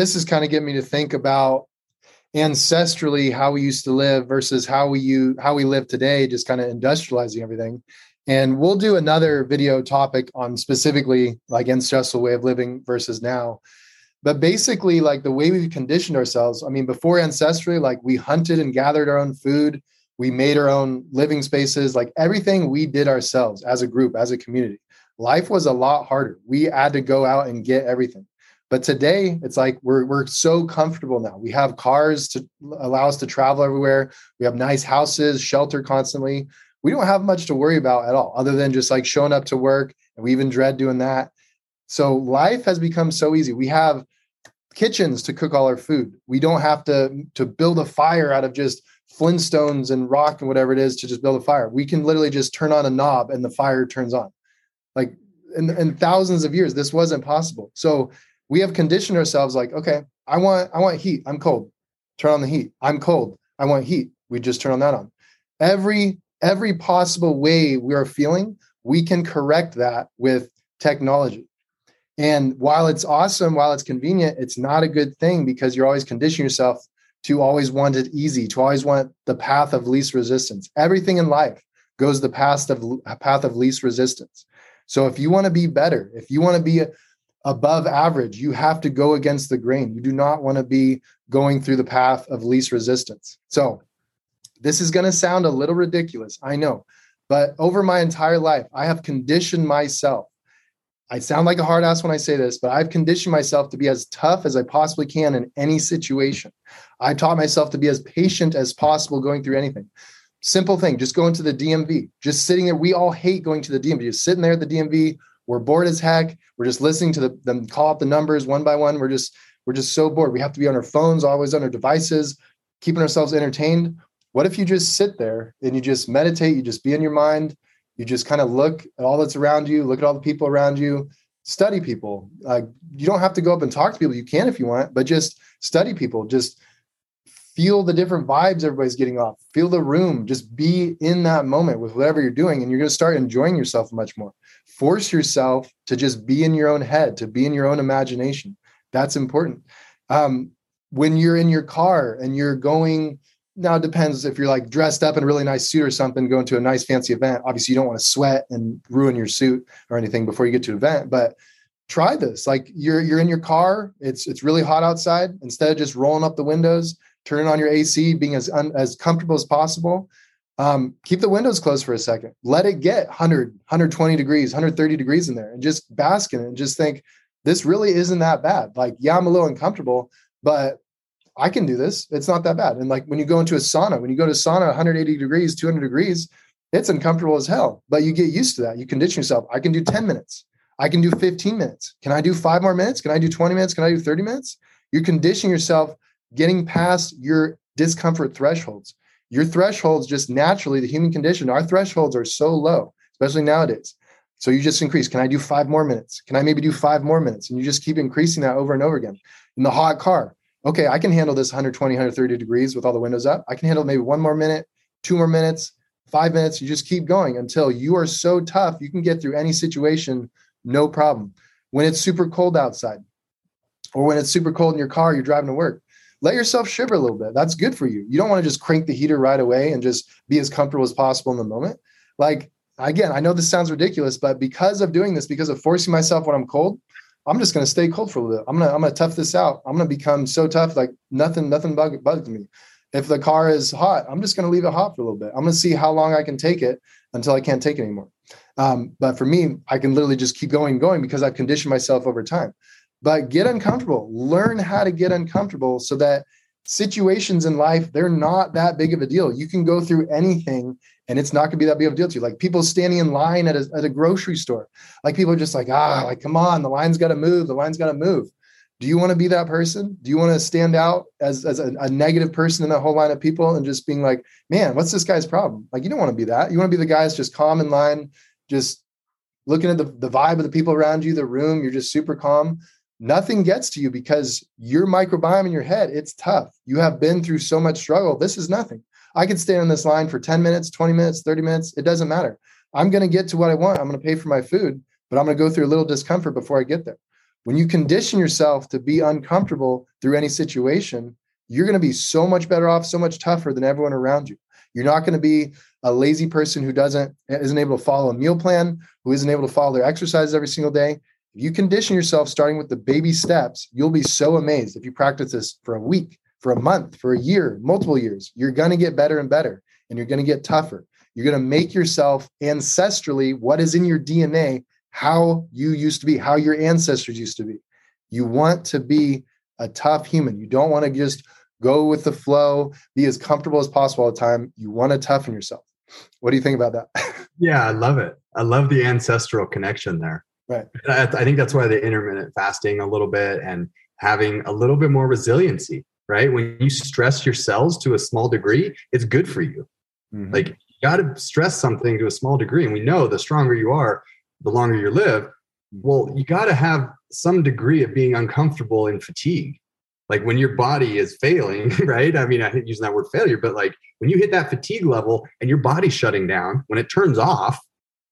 this is kind of getting me to think about ancestrally how we used to live versus how we you how we live today, just kind of industrializing everything. And we'll do another video topic on specifically like ancestral way of living versus now. But basically, like the way we've conditioned ourselves, I mean, before ancestrally, like we hunted and gathered our own food, we made our own living spaces, like everything we did ourselves as a group, as a community. Life was a lot harder. We had to go out and get everything. But today, it's like we're we're so comfortable now. We have cars to allow us to travel everywhere. We have nice houses, shelter constantly. We don't have much to worry about at all, other than just like showing up to work. And we even dread doing that. So life has become so easy. We have kitchens to cook all our food. We don't have to to build a fire out of just Flintstones and rock and whatever it is to just build a fire. We can literally just turn on a knob and the fire turns on. Like in, in thousands of years, this wasn't possible. So we have conditioned ourselves like, okay, I want I want heat. I'm cold. Turn on the heat. I'm cold. I want heat. We just turn on that on. Every every possible way we are feeling, we can correct that with technology. And while it's awesome, while it's convenient, it's not a good thing because you're always conditioning yourself to always want it easy, to always want the path of least resistance. Everything in life goes the path of path of least resistance. So if you want to be better, if you want to be above average, you have to go against the grain. You do not want to be going through the path of least resistance. So, this is going to sound a little ridiculous, I know, but over my entire life, I have conditioned myself. I sound like a hard ass when I say this, but I've conditioned myself to be as tough as I possibly can in any situation. I taught myself to be as patient as possible going through anything. Simple thing, just going to the DMV, just sitting there. We all hate going to the DMV, just sitting there at the DMV, we're bored as heck. We're just listening to the, them call up the numbers one by one. We're just we're just so bored. We have to be on our phones, always on our devices, keeping ourselves entertained. What if you just sit there and you just meditate? You just be in your mind. You just kind of look at all that's around you. Look at all the people around you. Study people. Uh, you don't have to go up and talk to people. You can if you want, but just study people. Just feel the different vibes everybody's getting off. Feel the room. Just be in that moment with whatever you're doing, and you're going to start enjoying yourself much more force yourself to just be in your own head, to be in your own imagination. That's important. Um, when you're in your car and you're going, now it depends if you're like dressed up in a really nice suit or something, going to a nice fancy event. Obviously, you don't want to sweat and ruin your suit or anything before you get to an event, but try this. Like you're you're in your car, it's it's really hot outside. Instead of just rolling up the windows, turning on your AC, being as un, as comfortable as possible, um, keep the windows closed for a second. Let it get 100, 120 degrees, 130 degrees in there and just bask in it and just think, this really isn't that bad. Like, yeah, I'm a little uncomfortable, but I can do this. It's not that bad. And like when you go into a sauna, when you go to sauna 180 degrees, 200 degrees, it's uncomfortable as hell, but you get used to that. You condition yourself. I can do 10 minutes. I can do 15 minutes. Can I do five more minutes? Can I do 20 minutes? Can I do 30 minutes? You're conditioning yourself getting past your discomfort thresholds your thresholds just naturally, the human condition, our thresholds are so low, especially nowadays. So you just increase. Can I do five more minutes? Can I maybe do five more minutes? And you just keep increasing that over and over again. In the hot car, okay, I can handle this 120, 130 degrees with all the windows up. I can handle maybe one more minute, two more minutes, five minutes. You just keep going until you are so tough, you can get through any situation, no problem. When it's super cold outside, or when it's super cold in your car, you're driving to work, let yourself shiver a little bit. That's good for you. You don't want to just crank the heater right away and just be as comfortable as possible in the moment. Like, again, I know this sounds ridiculous, but because of doing this, because of forcing myself when I'm cold, I'm just going to stay cold for a little bit. I'm going to, I'm going to tough this out. I'm going to become so tough, like nothing, nothing bug, bugs me. If the car is hot, I'm just going to leave it hot for a little bit. I'm going to see how long I can take it until I can't take it anymore. Um, but for me, I can literally just keep going going because I've conditioned myself over time but get uncomfortable. Learn how to get uncomfortable so that situations in life they're not that big of a deal. You can go through anything and it's not going to be that big of a deal to you. Like people standing in line at a, at a grocery store. Like people are just like ah like come on the line's got to move the line's got to move. Do you want to be that person? Do you want to stand out as, as a, a negative person in that whole line of people and just being like man what's this guy's problem? Like you don't want to be that. You want to be the guy that's just calm in line just looking at the, the vibe of the people around you the room. You're just super calm nothing gets to you because your microbiome in your head, it's tough. You have been through so much struggle. This is nothing. I could stand on this line for 10 minutes, 20 minutes, 30 minutes. It doesn't matter. I'm going to get to what I want. I'm going to pay for my food, but I'm going to go through a little discomfort before I get there. When you condition yourself to be uncomfortable through any situation, you're going to be so much better off, so much tougher than everyone around you. You're not going to be a lazy person who doesn't isn't able to follow a meal plan, who isn't able to follow their exercises every single day. If you condition yourself starting with the baby steps, you'll be so amazed if you practice this for a week, for a month, for a year, multiple years. You're going to get better and better and you're going to get tougher. You're going to make yourself ancestrally what is in your DNA, how you used to be, how your ancestors used to be. You want to be a tough human. You don't want to just go with the flow, be as comfortable as possible all the time. You want to toughen yourself. What do you think about that? yeah, I love it. I love the ancestral connection there. Right. I, I think that's why the intermittent fasting a little bit and having a little bit more resiliency, right? When you stress your cells to a small degree, it's good for you. Mm-hmm. Like you got to stress something to a small degree. And we know the stronger you are, the longer you live. Well, you got to have some degree of being uncomfortable and fatigue like when your body is failing, right? I mean, I hate using that word failure, but like when you hit that fatigue level and your body's shutting down, when it turns off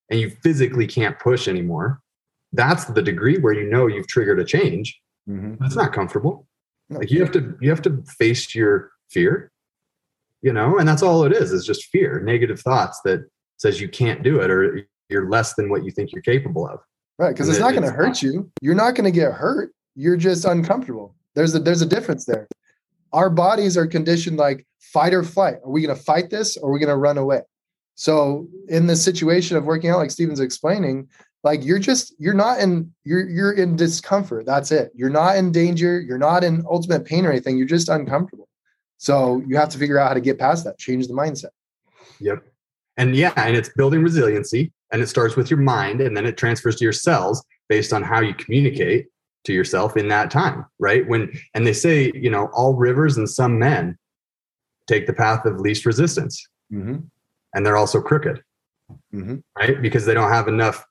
and you physically can't push anymore, that's the degree where you know you've triggered a change. Mm-hmm. That's not comfortable. Like you have to you have to face your fear, you know, and that's all it is, is just fear, negative thoughts that says you can't do it or you're less than what you think you're capable of. Right. Because it's not going to hurt you. You're not going to get hurt. You're just uncomfortable. There's a there's a difference there. Our bodies are conditioned like fight or flight. Are we going to fight this or are we going to run away? So in the situation of working out, like Steven's explaining, like you're just you're not in you're you're in discomfort. That's it. You're not in danger. You're not in ultimate pain or anything. You're just uncomfortable. So you have to figure out how to get past that, change the mindset. Yep. And yeah, and it's building resiliency and it starts with your mind and then it transfers to your cells based on how you communicate to yourself in that time, right? When and they say, you know, all rivers and some men take the path of least resistance, mm-hmm. and they're also crooked, mm-hmm. right? Because they don't have enough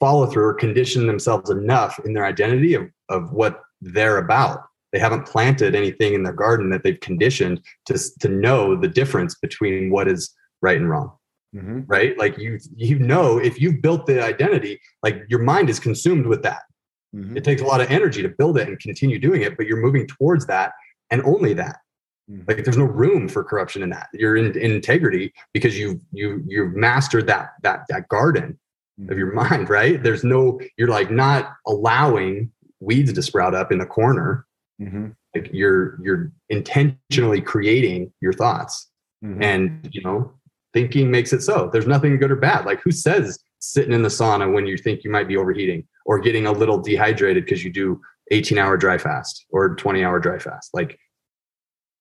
follow through or condition themselves enough in their identity of, of what they're about. They haven't planted anything in their garden that they've conditioned to to know the difference between what is right and wrong. Mm-hmm. Right? Like you you know if you've built the identity, like your mind is consumed with that Mm-hmm. It takes a lot of energy to build it and continue doing it, but you're moving towards that and only that. Mm-hmm. Like there's no room for corruption in that. You're in, in integrity because you you you've mastered that that that garden. Of your mind, right? There's no you're like not allowing weeds to sprout up in the corner. Mm-hmm. Like you're you're intentionally creating your thoughts. Mm-hmm. And you know, thinking makes it so. There's nothing good or bad. Like who says sitting in the sauna when you think you might be overheating or getting a little dehydrated because you do 18 hour dry fast or 20 hour dry fast. Like,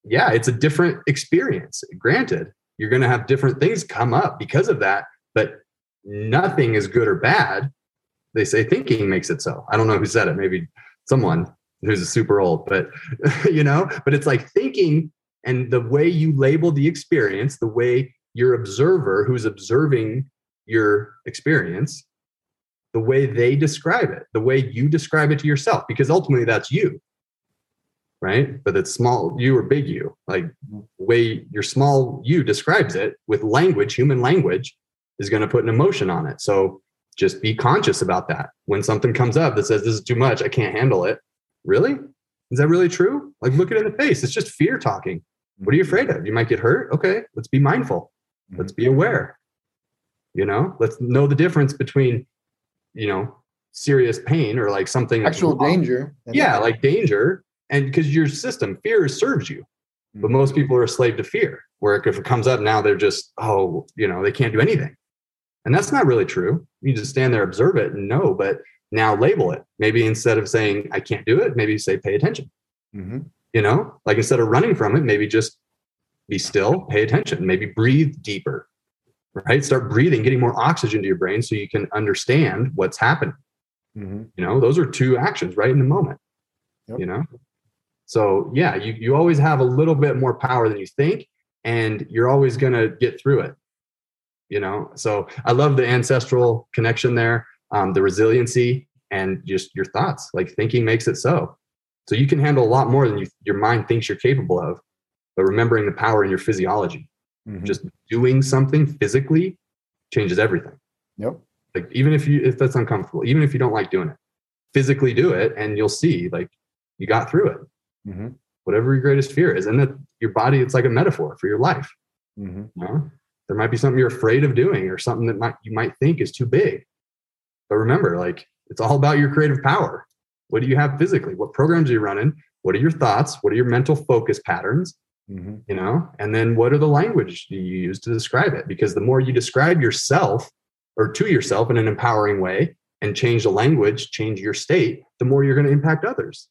yeah, it's a different experience. Granted, you're going to have different things come up because of that, but nothing is good or bad. They say thinking makes it so. I don't know who said it, maybe someone who's super old, but you know, but it's like thinking and the way you label the experience, the way your observer who's observing your experience the way they describe it, the way you describe it to yourself, because ultimately that's you, right? But it's small you or big you, like way your small you describes it with language, human language, is going to put an emotion on it. So just be conscious about that. When something comes up that says, This is too much, I can't handle it. Really? Is that really true? Like, look it in the face. It's just fear talking. What are you afraid of? You might get hurt. Okay, let's be mindful. Let's be aware. You know, let's know the difference between you know serious pain or like something actual danger yeah like danger and because your system fear serves you mm-hmm. but most people are a slave to fear where if it comes up now they're just oh you know they can't do anything and that's not really true you just stand there observe it and know but now label it maybe instead of saying i can't do it maybe say pay attention mm-hmm. you know like instead of running from it maybe just be still pay attention maybe breathe deeper right? Start breathing, getting more oxygen to your brain so you can understand what's happening. Mm-hmm. You know, those are two actions right in the moment. Yep. You know, so yeah, you you always have a little bit more power than you think, and you're always gonna get through it. You know, so I love the ancestral connection there, um, the resiliency, and just your thoughts. Like thinking makes it so. So you can handle a lot more than you, your mind thinks you're capable of, but remembering the power in your physiology. Mm-hmm. Just doing something physically changes everything. Yep. Like even if you if that's uncomfortable, even if you don't like doing it, physically do it and you'll see like you got through it. Mm-hmm. Whatever your greatest fear is. And that your body, it's like a metaphor for your life. Mm-hmm. You know? There might be something you're afraid of doing or something that might you might think is too big. But remember, like it's all about your creative power. What do you have physically? What programs are you running? What are your thoughts? What are your mental focus patterns? Mm-hmm. You know, and then what are the language you use to describe it? Because the more you describe yourself or to yourself in an empowering way and change the language, change your state, the more you're going to impact others.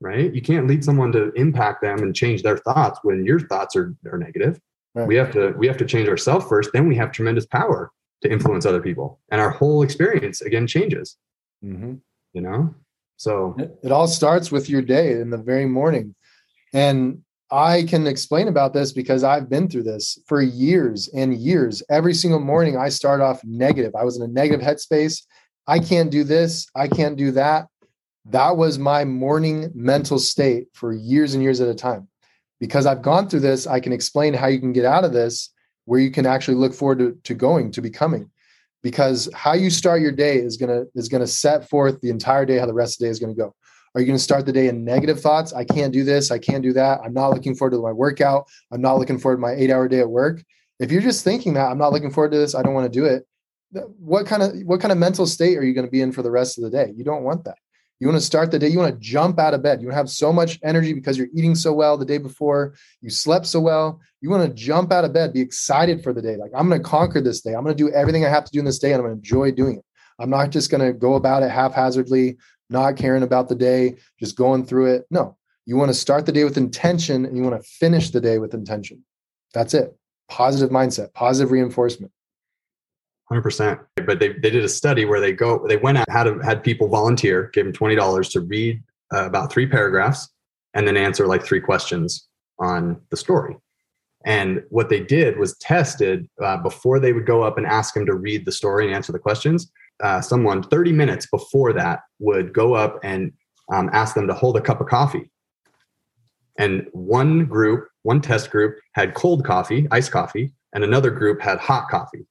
Right? You can't lead someone to impact them and change their thoughts when your thoughts are, are negative. Right. We have to we have to change ourselves first, then we have tremendous power to influence other people. And our whole experience again changes. Mm-hmm. You know? So it, it all starts with your day in the very morning. And I can explain about this because I've been through this for years and years. Every single morning, I start off negative. I was in a negative headspace. I can't do this. I can't do that. That was my morning mental state for years and years at a time. Because I've gone through this, I can explain how you can get out of this, where you can actually look forward to, to going, to becoming. Because how you start your day is gonna is gonna set forth the entire day how the rest of the day is gonna go. Are you to start the day in negative thoughts? I can't do this. I can't do that. I'm not looking forward to my workout. I'm not looking forward to my eight hour day at work. If you're just thinking that I'm not looking forward to this, I don't want to do it. What kind of what kind of mental state are you going to be in for the rest of the day? You don't want that. You want to start the day, you want to jump out of bed. You have so much energy because you're eating so well the day before, you slept so well. You want to jump out of bed, be excited for the day. Like, I'm going to conquer this day. I'm going to do everything I have to do in this day and I'm going to enjoy doing it. I'm not just going to go about it haphazardly, not caring about the day, just going through it. No, you want to start the day with intention and you want to finish the day with intention. That's it. Positive mindset, positive reinforcement. 100%. But they, they did a study where they go, they went out, had, had people volunteer, gave them $20 to read uh, about three paragraphs and then answer like three questions on the story. And what they did was tested uh, before they would go up and ask them to read the story and answer the questions uh, someone 30 minutes before that would go up and um, ask them to hold a cup of coffee. And one group, one test group had cold coffee, iced coffee, and another group had hot coffee.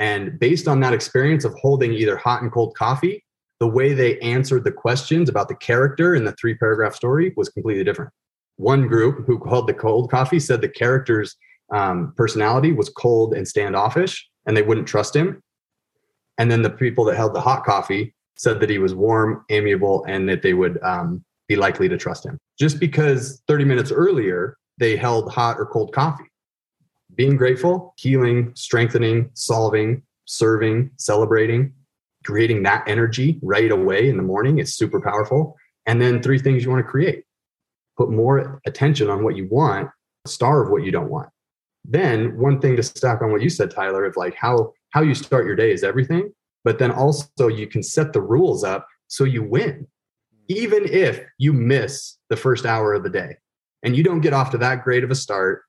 And based on that experience of holding either hot and cold coffee, the way they answered the questions about the character in the three paragraph story was completely different. One group who held the cold coffee said the character's um, personality was cold and standoffish, and they wouldn't trust him. And then the people that held the hot coffee said that he was warm, amiable, and that they would um, be likely to trust him. Just because 30 minutes earlier they held hot or cold coffee. Being grateful, healing, strengthening, solving, serving, celebrating, creating that energy right away in the morning is super powerful. And then three things you want to create put more attention on what you want, starve what you don't want. Then one thing to stack on what you said, Tyler, of like how how you start your day is everything, but then also you can set the rules up so you win, even if you miss the first hour of the day and you don't get off to that great of a start.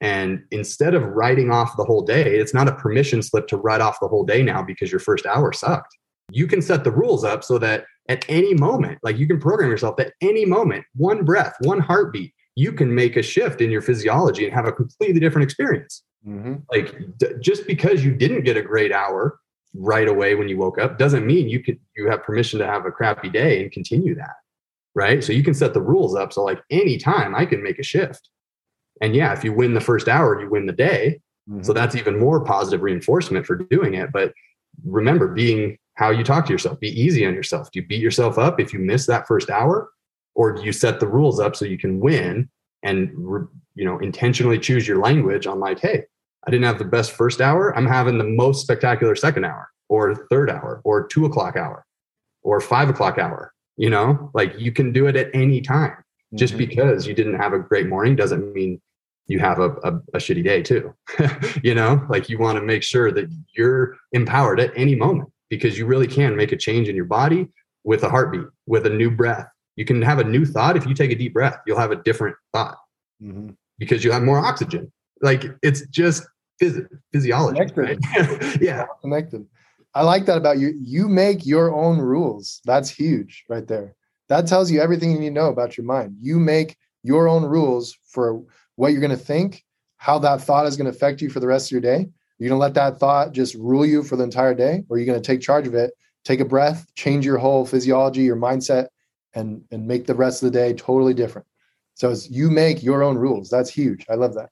And instead of writing off the whole day, it's not a permission slip to write off the whole day now because your first hour sucked. You can set the rules up so that at any moment, like you can program yourself at any moment, one breath, one heartbeat, you can make a shift in your physiology and have a completely different experience. Mm-hmm. Like d- just because you didn't get a great hour right away when you woke up doesn't mean you could you have permission to have a crappy day and continue that. Right. So you can set the rules up. So like anytime I can make a shift. And yeah, if you win the first hour, you win the day. Mm-hmm. So that's even more positive reinforcement for doing it. But remember being how you talk to yourself. Be easy on yourself. Do you beat yourself up if you miss that first hour? Or do you set the rules up so you can win and you know intentionally choose your language on like hey i didn't have the best first hour i'm having the most spectacular second hour or third hour or two o'clock hour or five o'clock hour you know like you can do it at any time just mm-hmm. because you didn't have a great morning doesn't mean you have a, a, a shitty day too you know like you want to make sure that you're empowered at any moment because you really can make a change in your body with a heartbeat with a new breath you can have a new thought if you take a deep breath you'll have a different thought mm-hmm. because you have more oxygen. Like it's just phys- physiology. Right? yeah. Connected. I like that about you. You make your own rules. That's huge right there. That tells you everything you need to know about your mind. You make your own rules for what you're going to think, how that thought is going to affect you for the rest of your day. You're going to let that thought just rule you for the entire day, or you're going to take charge of it, take a breath, change your whole physiology, your mindset, and and make the rest of the day totally different. So it's, you make your own rules. That's huge. I love that.